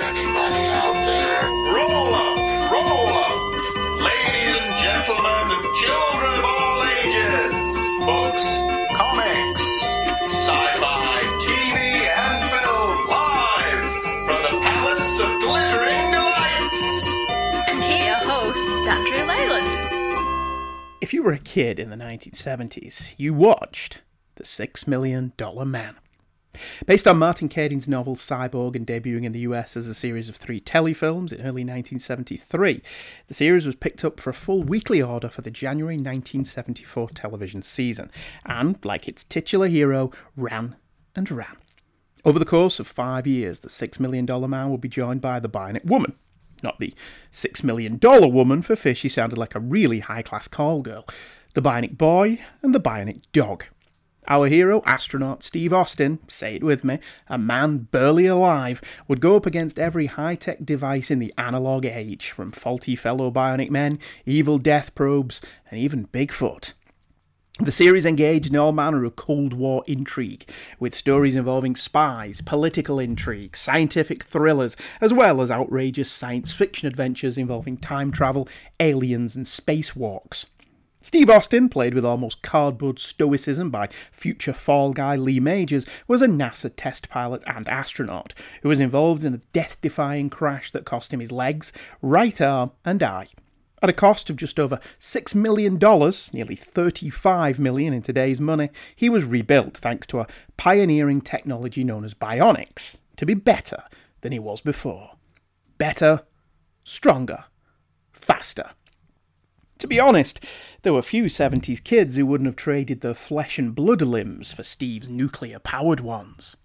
Anybody out there? Roll up, roll up, ladies and gentlemen, and children of all ages. Books, comics, sci-fi, TV, and film, live from the Palace of Glittering Delights. And here, your host, Andrew Leyland. If you were a kid in the 1970s, you watched The Six Million Dollar Man. Based on Martin Caidin's novel Cyborg and debuting in the US as a series of three telefilms in early 1973, the series was picked up for a full weekly order for the January 1974 television season, and, like its titular hero, ran and ran. Over the course of five years, the Six Million Dollar Man will be joined by the Bionic Woman. Not the Six Million Dollar Woman, for fear she sounded like a really high class call girl. The Bionic Boy and the Bionic Dog. Our hero, astronaut Steve Austin, say it with me, a man barely alive, would go up against every high tech device in the analog age, from faulty fellow bionic men, evil death probes, and even Bigfoot. The series engaged in all manner of Cold War intrigue, with stories involving spies, political intrigue, scientific thrillers, as well as outrageous science fiction adventures involving time travel, aliens, and spacewalks. Steve Austin, played with almost cardboard stoicism by future fall guy Lee Majors, was a NASA test pilot and astronaut who was involved in a death defying crash that cost him his legs, right arm, and eye. At a cost of just over $6 million, nearly 35 million in today's money, he was rebuilt thanks to a pioneering technology known as bionics to be better than he was before. Better, stronger, faster. To be honest, there were few 70s kids who wouldn't have traded their flesh and blood limbs for Steve's nuclear powered ones.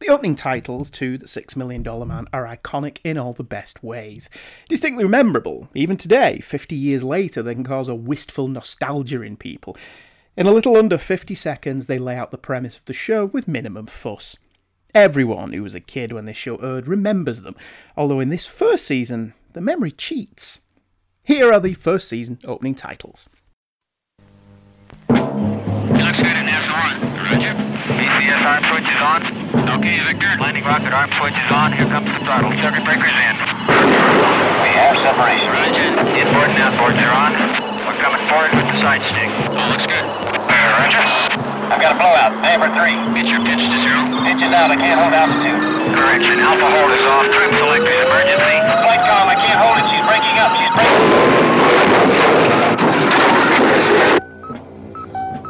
The opening titles to The Six Million Dollar Man are iconic in all the best ways. Distinctly memorable, even today, 50 years later, they can cause a wistful nostalgia in people. In a little under 50 seconds, they lay out the premise of the show with minimum fuss. Everyone who was a kid when this show aired remembers them, although in this first season, the memory cheats. Here are the first season opening titles. Good at NASA 1. Roger. BCS arm switch is on. Okay, Victor. Landing rocket arm switch is on. Here comes the throttle. Circuit breaker's in. We have separation. Roger. Inboard and outboards are on. We're coming forward with the side stick. All looks good. Roger. I've got a blowout. Vapor 3. Get your pitch to zero. Pitch is out. I can't hold altitude. Correction. Alpha hold is off. Trim selectors emergency. Flight com. I can't hold it. She's breaking up. She's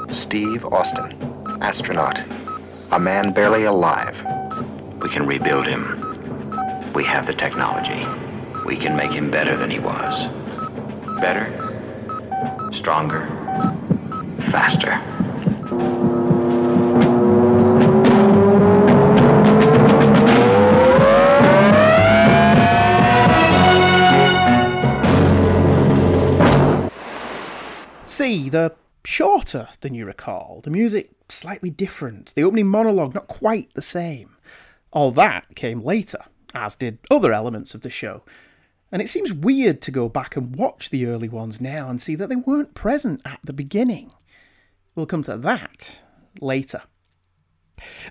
breaking Steve Austin, astronaut. A man barely alive. We can rebuild him. We have the technology. We can make him better than he was. Better, stronger, faster. The shorter than you recall, the music slightly different, the opening monologue not quite the same. All that came later, as did other elements of the show. And it seems weird to go back and watch the early ones now and see that they weren't present at the beginning. We'll come to that later.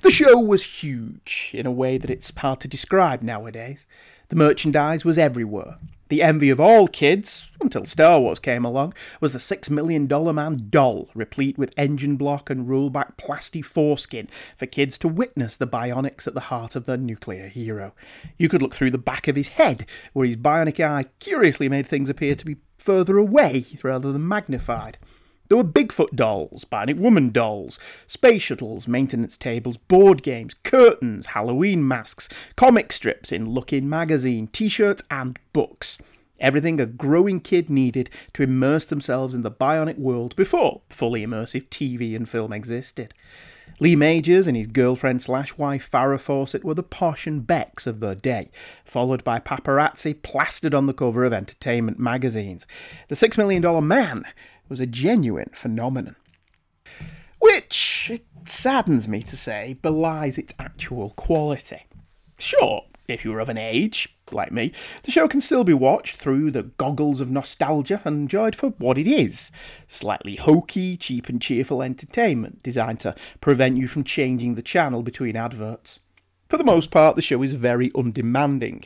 The show was huge in a way that it's hard to describe nowadays. The merchandise was everywhere. The envy of all kids, until Star Wars came along, was the Six Million Dollar Man doll, replete with engine block and rollback plasty foreskin for kids to witness the bionics at the heart of their nuclear hero. You could look through the back of his head, where his bionic eye curiously made things appear to be further away rather than magnified. There were Bigfoot dolls, Bionic Woman dolls, space shuttles, maintenance tables, board games, curtains, Halloween masks, comic strips in Look In magazine, t shirts, and books. Everything a growing kid needed to immerse themselves in the bionic world before fully immersive TV and film existed. Lee Majors and his girlfriend slash wife Farrah Fawcett were the posh and becks of their day, followed by paparazzi plastered on the cover of entertainment magazines. The Six Million Dollar Man was a genuine phenomenon. Which, it saddens me to say, belies its actual quality. Sure, if you were of an age, like me, the show can still be watched through the goggles of nostalgia and enjoyed for what it is slightly hokey, cheap, and cheerful entertainment designed to prevent you from changing the channel between adverts. For the most part, the show is very undemanding.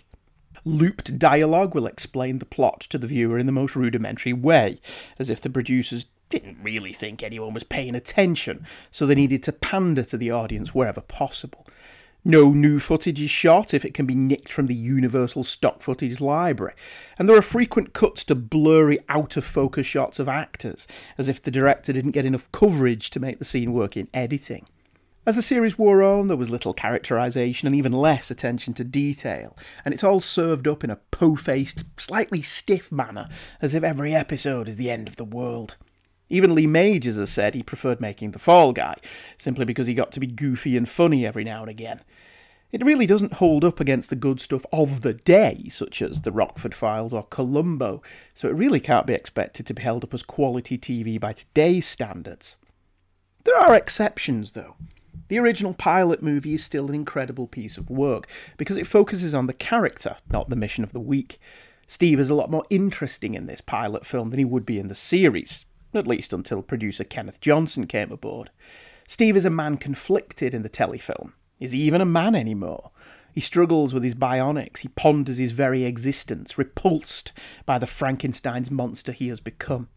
Looped dialogue will explain the plot to the viewer in the most rudimentary way, as if the producers didn't really think anyone was paying attention, so they needed to pander to the audience wherever possible. No new footage is shot if it can be nicked from the Universal stock footage library, and there are frequent cuts to blurry, out of focus shots of actors, as if the director didn't get enough coverage to make the scene work in editing. As the series wore on, there was little characterisation and even less attention to detail, and it's all served up in a po faced, slightly stiff manner, as if every episode is the end of the world. Even Lee Majors has said he preferred making the Fall Guy, simply because he got to be goofy and funny every now and again. It really doesn't hold up against the good stuff of the day, such as The Rockford Files or Columbo, so it really can't be expected to be held up as quality TV by today's standards. There are exceptions, though. The original pilot movie is still an incredible piece of work because it focuses on the character, not the mission of the week. Steve is a lot more interesting in this pilot film than he would be in the series, at least until producer Kenneth Johnson came aboard. Steve is a man conflicted in the telefilm. Is he even a man anymore? He struggles with his bionics, he ponders his very existence, repulsed by the Frankenstein's monster he has become.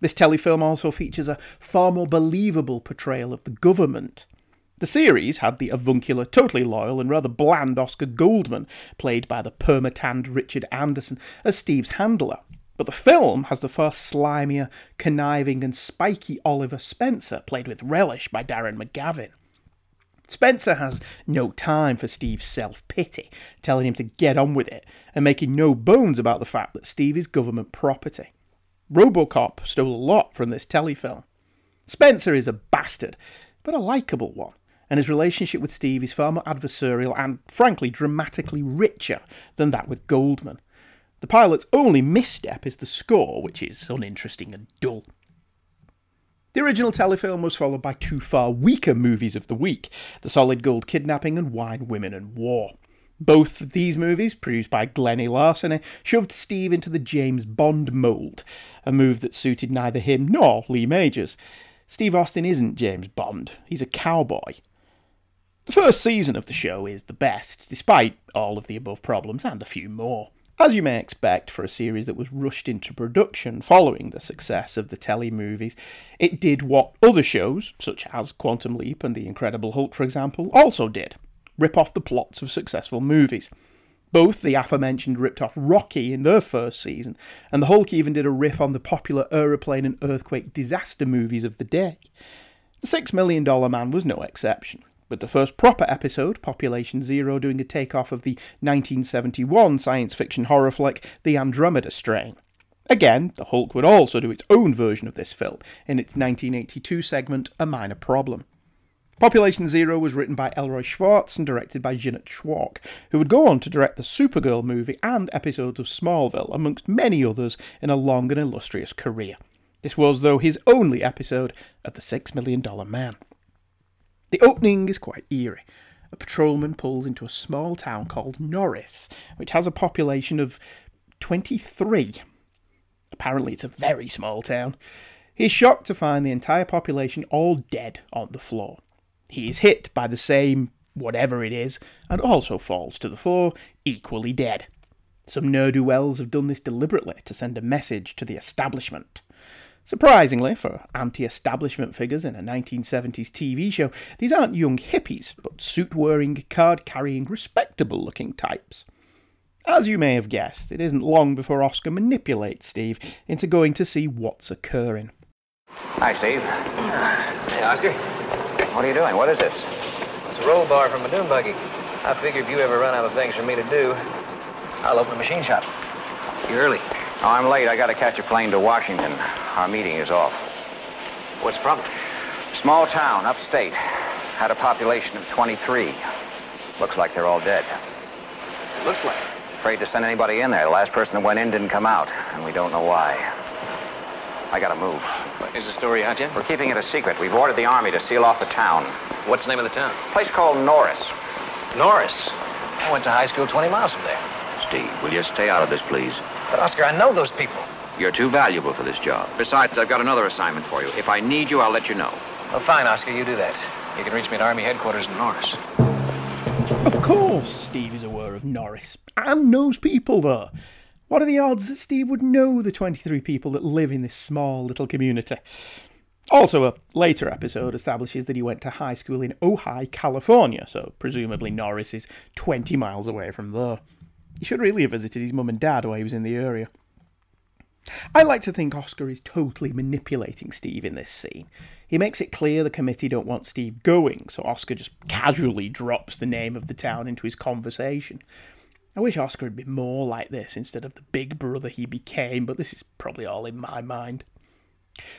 This telefilm also features a far more believable portrayal of the government. The series had the avuncular, totally loyal, and rather bland Oscar Goldman, played by the permatanned Richard Anderson, as Steve's handler. But the film has the far slimier, conniving, and spiky Oliver Spencer, played with relish by Darren McGavin. Spencer has no time for Steve's self pity, telling him to get on with it, and making no bones about the fact that Steve is government property. Robocop stole a lot from this telefilm. Spencer is a bastard, but a likeable one and his relationship with Steve is far more adversarial and, frankly, dramatically richer than that with Goldman. The pilot's only misstep is the score, which is uninteresting and dull. The original telefilm was followed by two far weaker movies of the week The Solid Gold Kidnapping and Wine, Women and War. Both of these movies, produced by Glen A. Larson, shoved Steve into the James Bond mould, a move that suited neither him nor Lee Majors. Steve Austin isn't James Bond, he's a cowboy. The first season of the show is the best, despite all of the above problems and a few more. As you may expect for a series that was rushed into production following the success of the telly movies, it did what other shows, such as Quantum Leap and The Incredible Hulk, for example, also did rip off the plots of successful movies. Both the aforementioned ripped off Rocky in their first season, and the Hulk even did a riff on the popular aeroplane and earthquake disaster movies of the day. The Six Million Dollar Man was no exception with the first proper episode, Population Zero, doing a takeoff of the 1971 science fiction horror flick The Andromeda Strain. Again, the Hulk would also do its own version of this film in its 1982 segment A Minor Problem. Population Zero was written by Elroy Schwartz and directed by Jeannot Szwarc, who would go on to direct the Supergirl movie and episodes of Smallville, amongst many others, in a long and illustrious career. This was, though, his only episode of The Six Million Dollar Man. The opening is quite eerie. A patrolman pulls into a small town called Norris, which has a population of 23. Apparently, it's a very small town. He's shocked to find the entire population all dead on the floor. He is hit by the same whatever it is and also falls to the floor, equally dead. Some ne'er do wells have done this deliberately to send a message to the establishment. Surprisingly, for anti establishment figures in a 1970s TV show, these aren't young hippies, but suit wearing, card carrying, respectable looking types. As you may have guessed, it isn't long before Oscar manipulates Steve into going to see what's occurring. Hi, Steve. Hey, Oscar. What are you doing? What is this? It's a roll bar from a dune buggy. I figure if you ever run out of things for me to do, I'll open a machine shop. You're early. Oh, I'm late. I gotta catch a plane to Washington. Our meeting is off. What's the problem? Small town, upstate. Had a population of 23. Looks like they're all dead. Looks like. Afraid to send anybody in there. The last person that went in didn't come out, and we don't know why. I gotta move. Is the story out yet? We're keeping it a secret. We've ordered the army to seal off the town. What's the name of the town? place called Norris. Norris. I went to high school 20 miles from there. Steve, will you stay out of this, please? But Oscar, I know those people. You're too valuable for this job. Besides, I've got another assignment for you. If I need you, I'll let you know. Well, fine, Oscar, you do that. You can reach me at Army headquarters in Norris. Of course, Steve is aware of Norris and knows people there. What are the odds that Steve would know the 23 people that live in this small little community? Also, a later episode establishes that he went to high school in Ojai, California, so presumably Norris is 20 miles away from there. He should really have visited his mum and dad while he was in the area. I like to think Oscar is totally manipulating Steve in this scene. He makes it clear the committee don't want Steve going, so Oscar just casually drops the name of the town into his conversation. I wish Oscar had been more like this instead of the big brother he became, but this is probably all in my mind.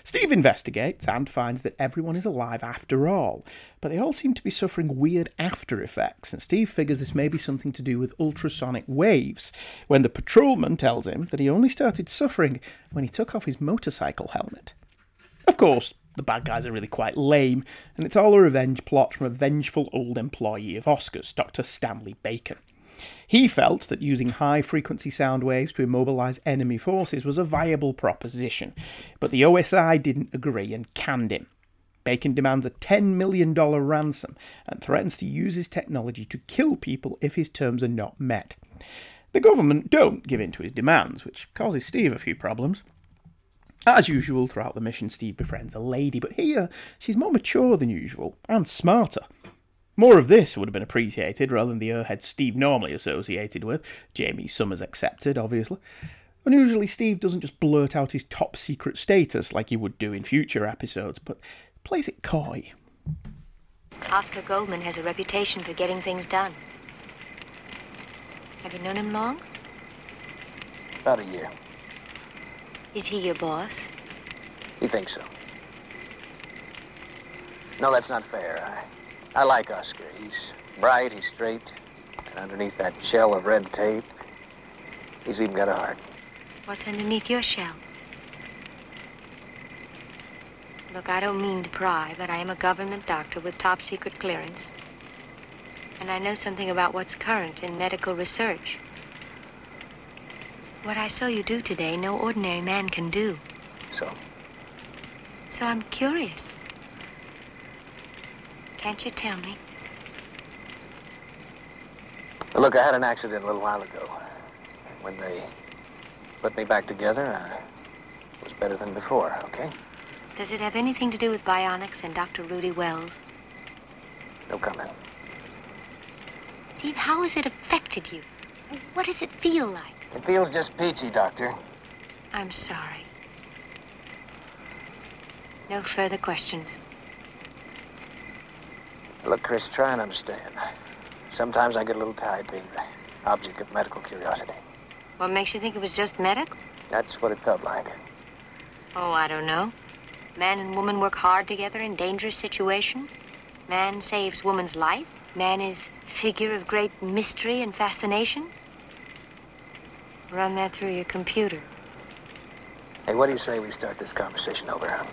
Steve investigates and finds that everyone is alive after all, but they all seem to be suffering weird after effects, and Steve figures this may be something to do with ultrasonic waves, when the patrolman tells him that he only started suffering when he took off his motorcycle helmet. Of course, the bad guys are really quite lame, and it's all a revenge plot from a vengeful old employee of Oscar's, Dr. Stanley Bacon. He felt that using high frequency sound waves to immobilize enemy forces was a viable proposition, but the OSI didn't agree and canned him. Bacon demands a $10 million ransom and threatens to use his technology to kill people if his terms are not met. The government don't give in to his demands, which causes Steve a few problems. As usual, throughout the mission, Steve befriends a lady, but here she's more mature than usual and smarter. More of this would have been appreciated rather than the airhead Steve normally associated with, Jaime Sommers accepted, obviously. Unusually, Steve doesn't just blurt out his top secret status like he would do in future episodes, but plays it coy. Oscar Goldman has a reputation for getting things done. Have you known him long? About a year. Is he your boss? He thinks so. No, that's not fair. I, I like Oscar. He's bright, he's straight, and underneath that shell of red tape, he's even got a heart. What's underneath your shell? Look, I don't mean to pry, but I am a government doctor with top secret clearance. And I know something about what's current in medical research. What I saw you do today, no ordinary man can do. So, So I'm curious. Can't you tell me? look, I had an accident a little while ago. When they put me back together, I was better than before, okay? Does it have anything to do with bionics and Dr. Rudy Wells? No comment. Steve, how has it affected you? What does it feel like? It feels just peachy, Doctor. I'm sorry. No further questions. Look, Chris, try and understand. Sometimes I get a little tired being the object of medical curiosity. What makes you think it was just medical? That's what it felt like. Oh, I don't know. Man and woman work hard together in dangerous situation. Man saves woman's life. Man is figure of great mystery and fascination. Run that through your computer. Hey, what do you say we start this conversation over? huh?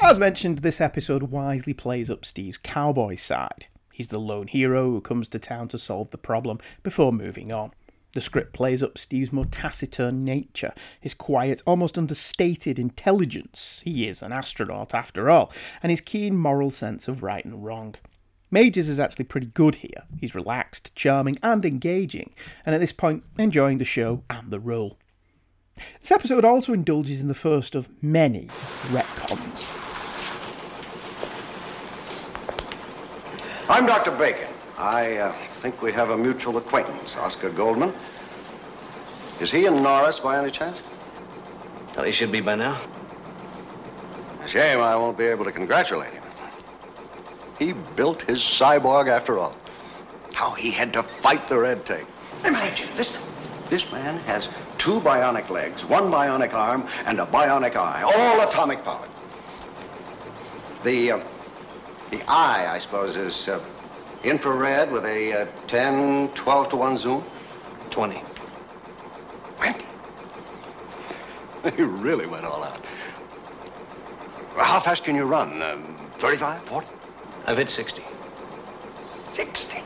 As mentioned, this episode wisely plays up Steve's cowboy side. He's the lone hero who comes to town to solve the problem before moving on. The script plays up Steve's more taciturn nature, his quiet, almost understated intelligence. He is an astronaut after all, and his keen moral sense of right and wrong. Majors is actually pretty good here. He's relaxed, charming, and engaging, and at this point, enjoying the show and the role. This episode also indulges in the first of many retcons. I'm Dr. Bacon. I uh, think we have a mutual acquaintance, Oscar Goldman. Is he in Norris by any chance? Well, he should be by now. Shame I won't be able to congratulate him. He built his cyborg after all. How he had to fight the red tape. Imagine this. This man has two bionic legs, one bionic arm, and a bionic eye, all atomic power. The uh, the eye, I suppose, is uh, infrared with a uh, 10, 12 to 1 zoom. 20. Twenty. He really went all out. Well, how fast can you run? Um, 35, 40, I've hit 60. 60?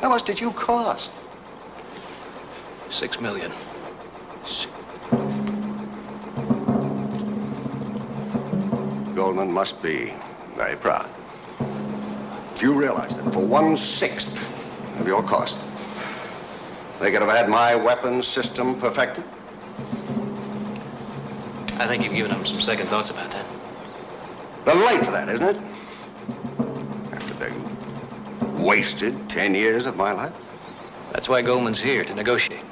How much did you cost? Six million. Must be very proud. Do you realize that for one sixth of your cost, they could have had my weapons system perfected? I think you've given them some second thoughts about that. They're late for that, isn't it? After they wasted 10 years of my life? That's why Goldman's here, to negotiate.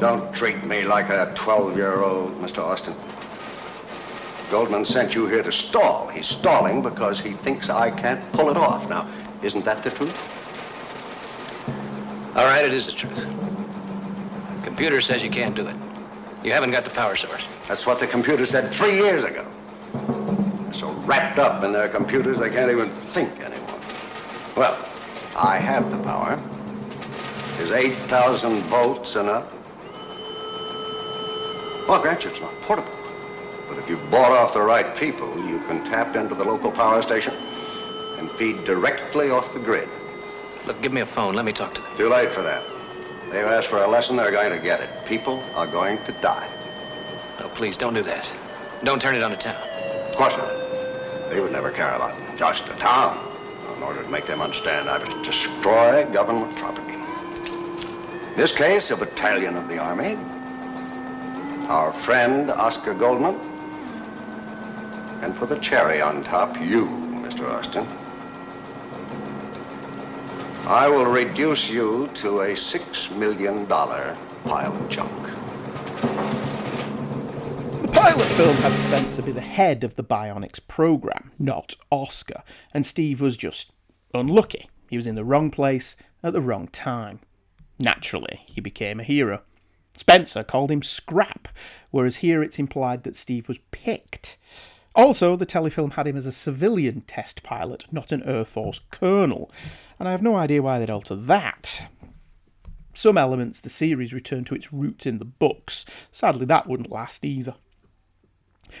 Don't treat me like a 12 year old, Mr. Austin. Goldman sent you here to stall. He's stalling because he thinks I can't pull it off. Now, isn't that the truth? All right, it is the truth. Computer says you can't do it. You haven't got the power source. That's what the computer said three years ago. They're so wrapped up in their computers they can't even think anymore. Well, I have the power. Is 8,000 volts enough? Well, grant it's not portable. But if you've bought off the right people, you can tap into the local power station and feed directly off the grid. Look, give me a phone. Let me talk to them. Too late for that. They've asked for a lesson, they're going to get it. People are going to die. No, please, don't do that. Don't turn it on the town. Of course not. They would never care about just a town. In order to make them understand, I must destroy government property. In this case, a battalion of the Army, our friend Oscar Goldman, and for the cherry on top, you, Mr. Austin. I will reduce you to a six million dollar pile of junk. The pilot film had Spencer be the head of the Bionics program, not Oscar, and Steve was just unlucky. He was in the wrong place at the wrong time. Naturally, he became a hero. Spencer called him Scrap, whereas here it's implied that Steve was picked. Also, the telefilm had him as a civilian test pilot, not an Air Force colonel, and I have no idea why they'd alter that. Some elements the series returned to its roots in the books. Sadly, that wouldn't last either.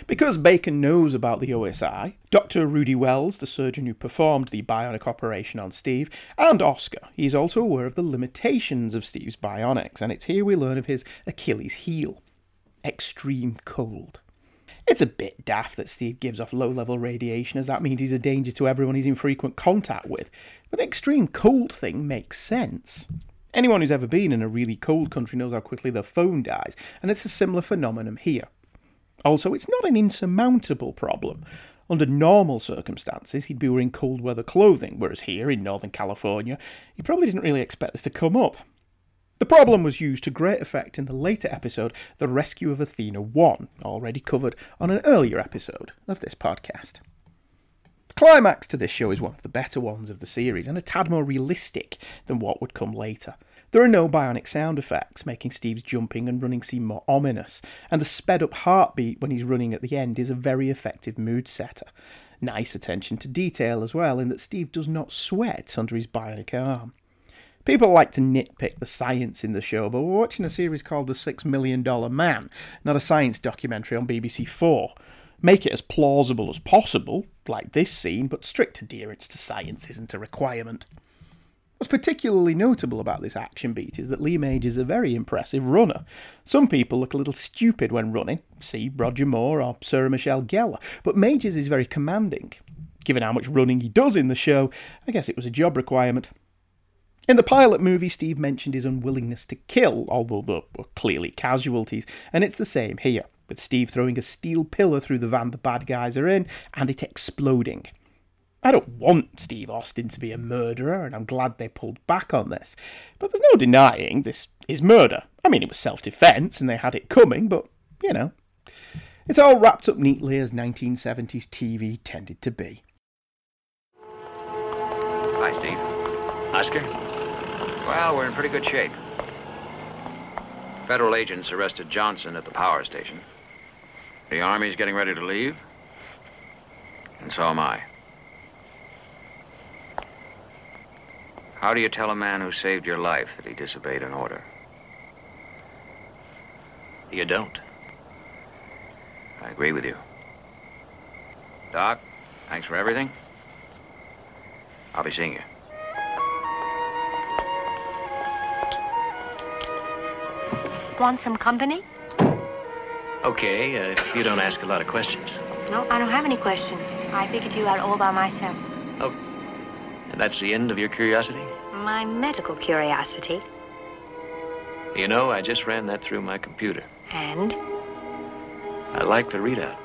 Because Bacon knows about the OSI, Dr. Rudy Wells, the surgeon who performed the bionic operation on Steve, and Oscar, he's also aware of the limitations of Steve's bionics, and it's here we learn of his Achilles heel extreme cold. It's a bit daft that Steve gives off low level radiation, as that means he's a danger to everyone he's in frequent contact with, but the extreme cold thing makes sense. Anyone who's ever been in a really cold country knows how quickly their phone dies, and it's a similar phenomenon here. Also, it's not an insurmountable problem. Under normal circumstances, he'd be wearing cold weather clothing, whereas here in Northern California, he probably didn't really expect this to come up. The problem was used to great effect in the later episode, The Rescue of Athena 1, already covered on an earlier episode of this podcast. The climax to this show is one of the better ones of the series, and a tad more realistic than what would come later. There are no bionic sound effects, making Steve's jumping and running seem more ominous, and the sped up heartbeat when he's running at the end is a very effective mood setter. Nice attention to detail as well, in that Steve does not sweat under his bionic arm. People like to nitpick the science in the show, but we're watching a series called The Six Million Dollar Man, not a science documentary on BBC Four. Make it as plausible as possible, like this scene, but strict adherence to science isn't a requirement. What's particularly notable about this action beat is that Lee Majors is a very impressive runner. Some people look a little stupid when running, see Roger Moore or Sarah Michelle Gellar, but Majors is very commanding. Given how much running he does in the show, I guess it was a job requirement. In the pilot movie, Steve mentioned his unwillingness to kill, although there were clearly casualties, and it's the same here, with Steve throwing a steel pillar through the van the bad guys are in and it exploding. I don't want Steve Austin to be a murderer, and I'm glad they pulled back on this. But there's no denying this is murder. I mean, it was self defense and they had it coming, but, you know. It's all wrapped up neatly as 1970s TV tended to be. Hi, Steve. Oscar? Well, we're in pretty good shape. Federal agents arrested Johnson at the power station. The Army's getting ready to leave. And so am I. How do you tell a man who saved your life that he disobeyed an order? You don't. I agree with you. Doc, thanks for everything. I'll be seeing you. Want some company? Okay, uh, if you don't ask a lot of questions. No, I don't have any questions. I figured you out all by myself. Oh, and that's the end of your curiosity? My medical curiosity. You know, I just ran that through my computer. And? I like the readout.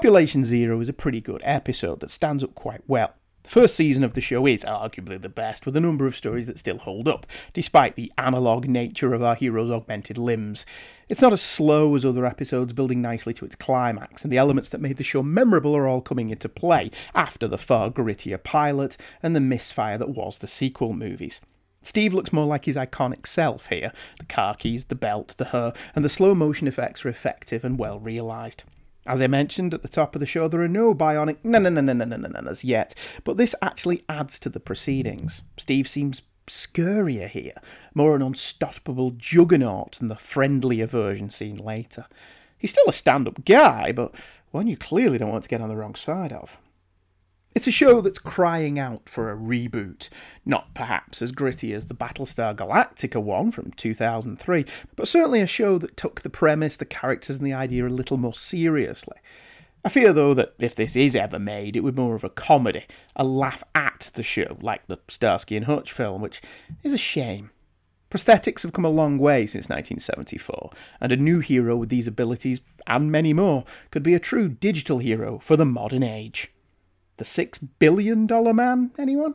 Population Zero is a pretty good episode that stands up quite well. The first season of the show is arguably the best, with a number of stories that still hold up, despite the analogue nature of our hero's augmented limbs. It's not as slow as other episodes, building nicely to its climax, and the elements that made the show memorable are all coming into play after the far grittier pilot and the misfire that was the sequel movies. Steve looks more like his iconic self here. The car keys, the belt, the hair, and the slow motion effects are effective and well realised. As I mentioned at the top of the show, there are no bionic no no no no no no no no yet, but this actually adds to the proceedings. Steve seems scurrier here, more an unstoppable juggernaut than the friendlier version seen later. He's still a stand up guy, but one you clearly don't want to get on the wrong side of. It's a show that's crying out for a reboot, not perhaps as gritty as the Battlestar Galactica one from 2003, but certainly a show that took the premise, the characters, and the idea a little more seriously. I fear, though, that if this is ever made, it would be more of a comedy, a laugh at the show, like the Starsky and Hutch film, which is a shame. Prosthetics have come a long way since 1974, and a new hero with these abilities, and many more, could be a true digital hero for the modern age. The Six Billion Dollar Man, anyone?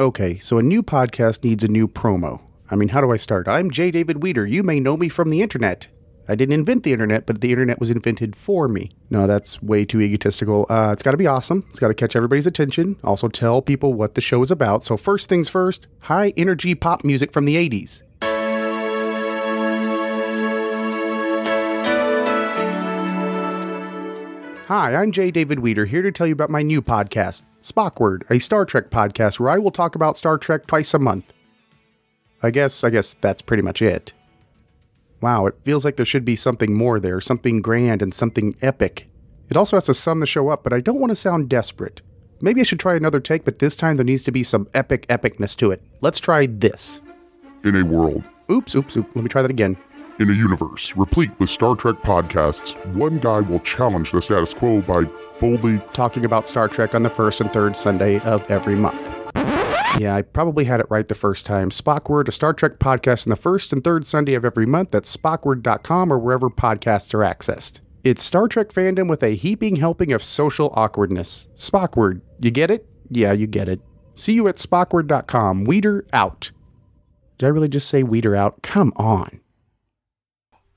Okay, so a new podcast needs a new promo. I mean, how do I start? I'm J. David Weeder. You may know me from the internet. I didn't invent the internet, but the internet was invented for me. No, that's way too egotistical. Uh, it's got to be awesome. It's got to catch everybody's attention. Also, tell people what the show is about. So, first things first high energy pop music from the 80s. Hi, I'm J. David Weeder, here to tell you about my new podcast, Spockward, a Star Trek podcast where I will talk about Star Trek twice a month. I guess, I guess that's pretty much it. Wow, it feels like there should be something more there, something grand and something epic. It also has to sum the show up, but I don't want to sound desperate. Maybe I should try another take, but this time there needs to be some epic epicness to it. Let's try this. In a world. Oops, oops, oops. Let me try that again. In a universe replete with Star Trek podcasts, one guy will challenge the status quo by boldly talking about Star Trek on the first and third Sunday of every month. Yeah, I probably had it right the first time. Spockward, a Star Trek podcast on the first and third Sunday of every month at spockward.com or wherever podcasts are accessed. It's Star Trek fandom with a heaping helping of social awkwardness. Spockward, you get it? Yeah, you get it. See you at spockward.com. Weeder out. Did I really just say Weeder out? Come on.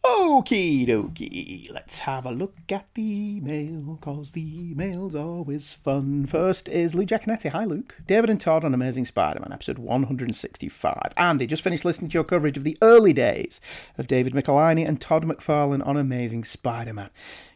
Okie dokie, let's have a look at the email, cause the email's always fun. First is Lou Giaconetti. Hi, Luke. David and Todd on Amazing Spider Man, episode 165. Andy just finished listening to your coverage of the early days of David Michelinie and Todd McFarlane on Amazing Spider Man.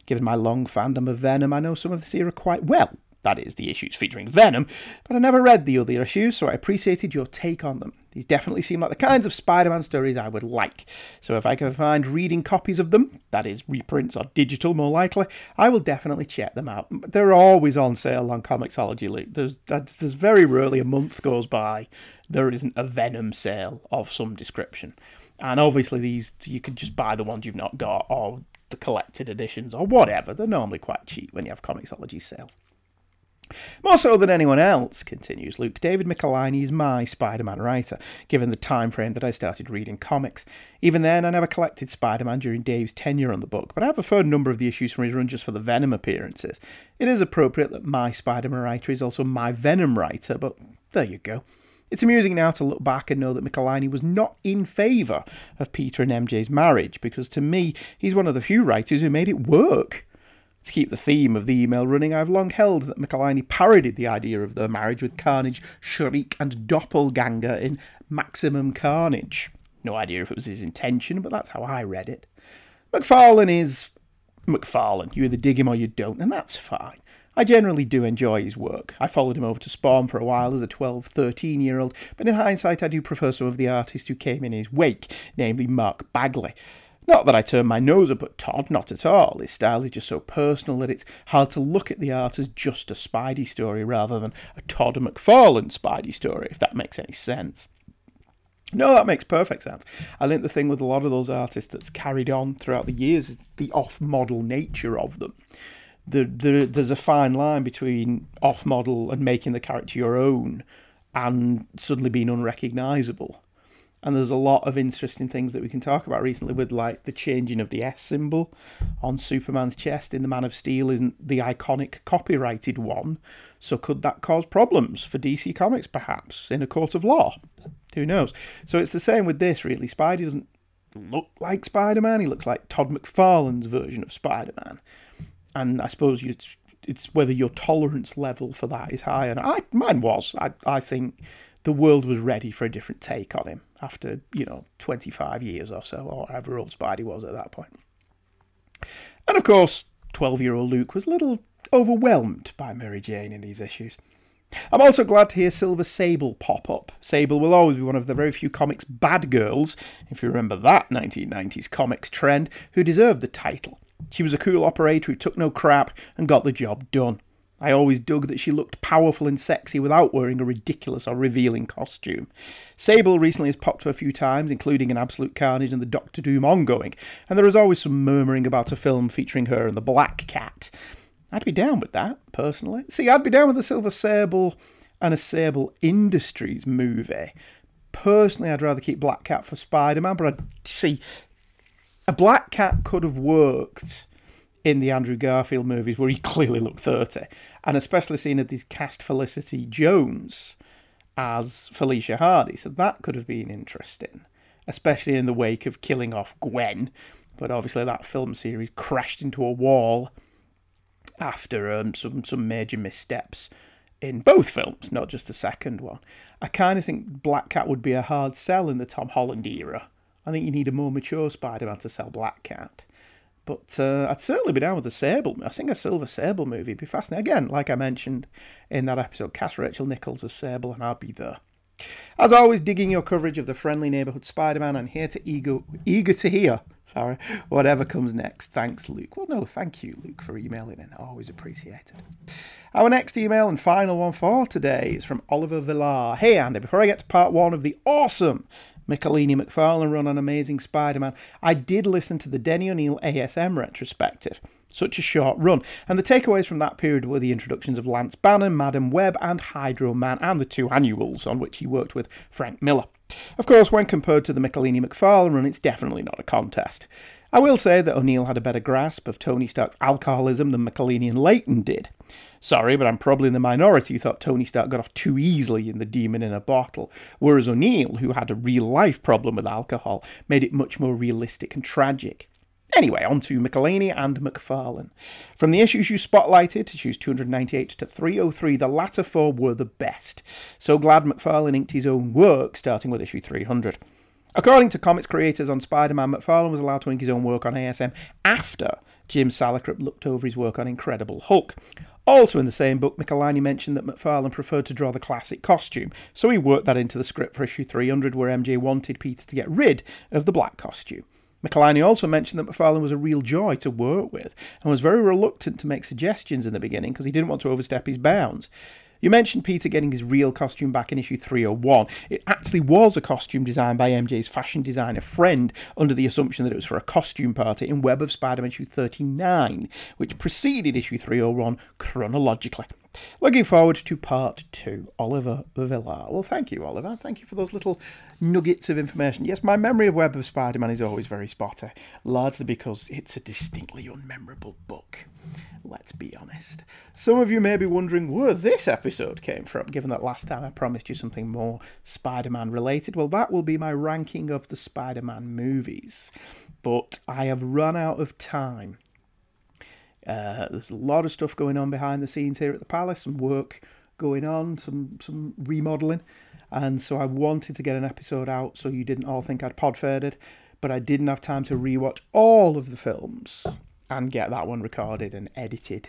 Given my long fandom of Venom, I know some of this era quite well. That is, the issues featuring Venom, but I never read the other issues, so I appreciated your take on them. These definitely seem like the kinds of Spider Man stories I would like. So if I can find reading copies of them, that is, reprints or digital more likely, I will definitely check them out. They're always on sale on Comixology, Luke. There's, there's very rarely a month goes by there isn't a Venom sale of some description. And obviously, these you can just buy the ones you've not got or the collected editions or whatever. They're normally quite cheap when you have Comixology sales. More so than anyone else, continues Luke, David Michelinie is my Spider Man writer, given the time frame that I started reading comics. Even then, I never collected Spider Man during Dave's tenure on the book, but I have a fair number of the issues from his run just for the Venom appearances. It is appropriate that my Spider Man writer is also my Venom writer, but there you go. It's amusing now to look back and know that Michelinie was not in favour of Peter and MJ's marriage, because to me, he's one of the few writers who made it work. To keep the theme of the email running, I've long held that Michelinie parodied the idea of their marriage with Carnage, Shriek, and Doppelganger in Maximum Carnage. No idea if it was his intention, but that's how I read it. McFarlane is McFarlane. You either dig him or you don't, and that's fine. I generally do enjoy his work. I followed him over to Spawn for a while as a 12, 13 year old, but in hindsight, I do prefer some of the artists who came in his wake, namely Mark Bagley. Not that I turn my nose up at Todd, not at all. His style is just so personal that it's hard to look at the art as just a Spidey story rather than a Todd McFarlane Spidey story, if that makes any sense. No, that makes perfect sense. I think the thing with a lot of those artists that's carried on throughout the years is the off model nature of them. The, the, there's a fine line between off model and making the character your own and suddenly being unrecognisable. And there's a lot of interesting things that we can talk about recently with like the changing of the S symbol on Superman's chest in the Man of Steel isn't the iconic copyrighted one. So could that cause problems for DC Comics perhaps in a court of law? Who knows? So it's the same with this really. Spidey doesn't look like Spider-Man. He looks like Todd McFarlane's version of Spider-Man. And I suppose you it's whether your tolerance level for that is high and I mine was. I I think the world was ready for a different take on him after, you know, 25 years or so, or however old Spidey was at that point. And of course, 12 year old Luke was a little overwhelmed by Mary Jane in these issues. I'm also glad to hear Silver Sable pop up. Sable will always be one of the very few comics bad girls, if you remember that 1990s comics trend, who deserved the title. She was a cool operator who took no crap and got the job done. I always dug that she looked powerful and sexy without wearing a ridiculous or revealing costume. Sable recently has popped up a few times, including in Absolute Carnage and the Doctor Doom ongoing, and there is always some murmuring about a film featuring her and the Black Cat. I'd be down with that, personally. See, I'd be down with a Silver Sable and a Sable Industries movie. Personally, I'd rather keep Black Cat for Spider Man, but I see a Black Cat could have worked in the Andrew Garfield movies where he clearly looked 30. And especially seeing that he's cast Felicity Jones as Felicia Hardy. So that could have been interesting, especially in the wake of killing off Gwen. But obviously, that film series crashed into a wall after um, some, some major missteps in both films, not just the second one. I kind of think Black Cat would be a hard sell in the Tom Holland era. I think you need a more mature Spider Man to sell Black Cat. But uh, I'd certainly be down with a Sable. I think a Silver Sable movie would be fascinating. Again, like I mentioned in that episode, cast Rachel Nichols as Sable, and I'll be there. As always, digging your coverage of the friendly neighborhood Spider-Man, and here to eager, eager to hear, sorry, whatever comes next. Thanks, Luke. Well, no, thank you, Luke, for emailing in. Always appreciated. Our next email and final one for today is from Oliver Villar. Hey, Andy, before I get to part one of the awesome Michelinie McFarlane run on Amazing Spider Man, I did listen to the Denny O'Neil ASM retrospective. Such a short run. And the takeaways from that period were the introductions of Lance Bannon, Madam Web, and Hydro Man, and the two annuals on which he worked with Frank Miller. Of course, when compared to the Michelinie McFarlane run, it's definitely not a contest. I will say that O'Neil had a better grasp of Tony Stark's alcoholism than and Layton did. Sorry, but I'm probably in the minority who thought Tony Stark got off too easily in The Demon in a Bottle, whereas O'Neil, who had a real life problem with alcohol, made it much more realistic and tragic. Anyway, on to Michelinie and McFarlane. From the issues you spotlighted, issues 298 to 303, the latter four were the best. So glad McFarlane inked his own work, starting with issue 300. According to comics creators on Spider Man, McFarlane was allowed to ink his own work on ASM after Jim Salicrup looked over his work on Incredible Hulk. Also in the same book, Michelinie mentioned that McFarlane preferred to draw the classic costume, so he worked that into the script for issue 300 where MJ wanted Peter to get rid of the black costume. Michelinie also mentioned that McFarlane was a real joy to work with and was very reluctant to make suggestions in the beginning because he didn't want to overstep his bounds. You mentioned Peter getting his real costume back in issue 301. It actually was a costume designed by MJ's fashion designer friend under the assumption that it was for a costume party in Web of Spider Man issue 39, which preceded issue 301 chronologically. Looking forward to part two, Oliver Villar. Well, thank you, Oliver. Thank you for those little nuggets of information. Yes, my memory of Web of Spider Man is always very spotty, largely because it's a distinctly unmemorable book. Let's be honest. Some of you may be wondering where this episode came from, given that last time I promised you something more Spider Man related. Well, that will be my ranking of the Spider Man movies. But I have run out of time. Uh, there's a lot of stuff going on behind the scenes here at the palace, some work going on, some some remodeling, and so I wanted to get an episode out so you didn't all think I'd pod faded. but I didn't have time to rewatch all of the films and get that one recorded and edited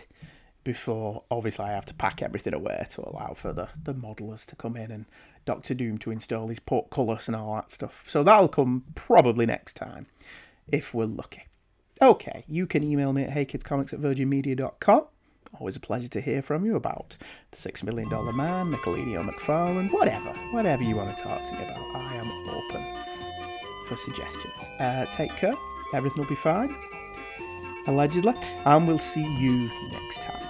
before obviously I have to pack everything away to allow for the, the modelers to come in and Doctor Doom to install his portcullis and all that stuff. So that'll come probably next time, if we're lucky. Okay, you can email me at heykidscomics at virginmedia.com. Always a pleasure to hear from you about the Six Million Dollar Man, Nicolenio McFarlane, whatever, whatever you want to talk to me about. I am open for suggestions. Uh, take care, everything will be fine, allegedly, and we'll see you next time.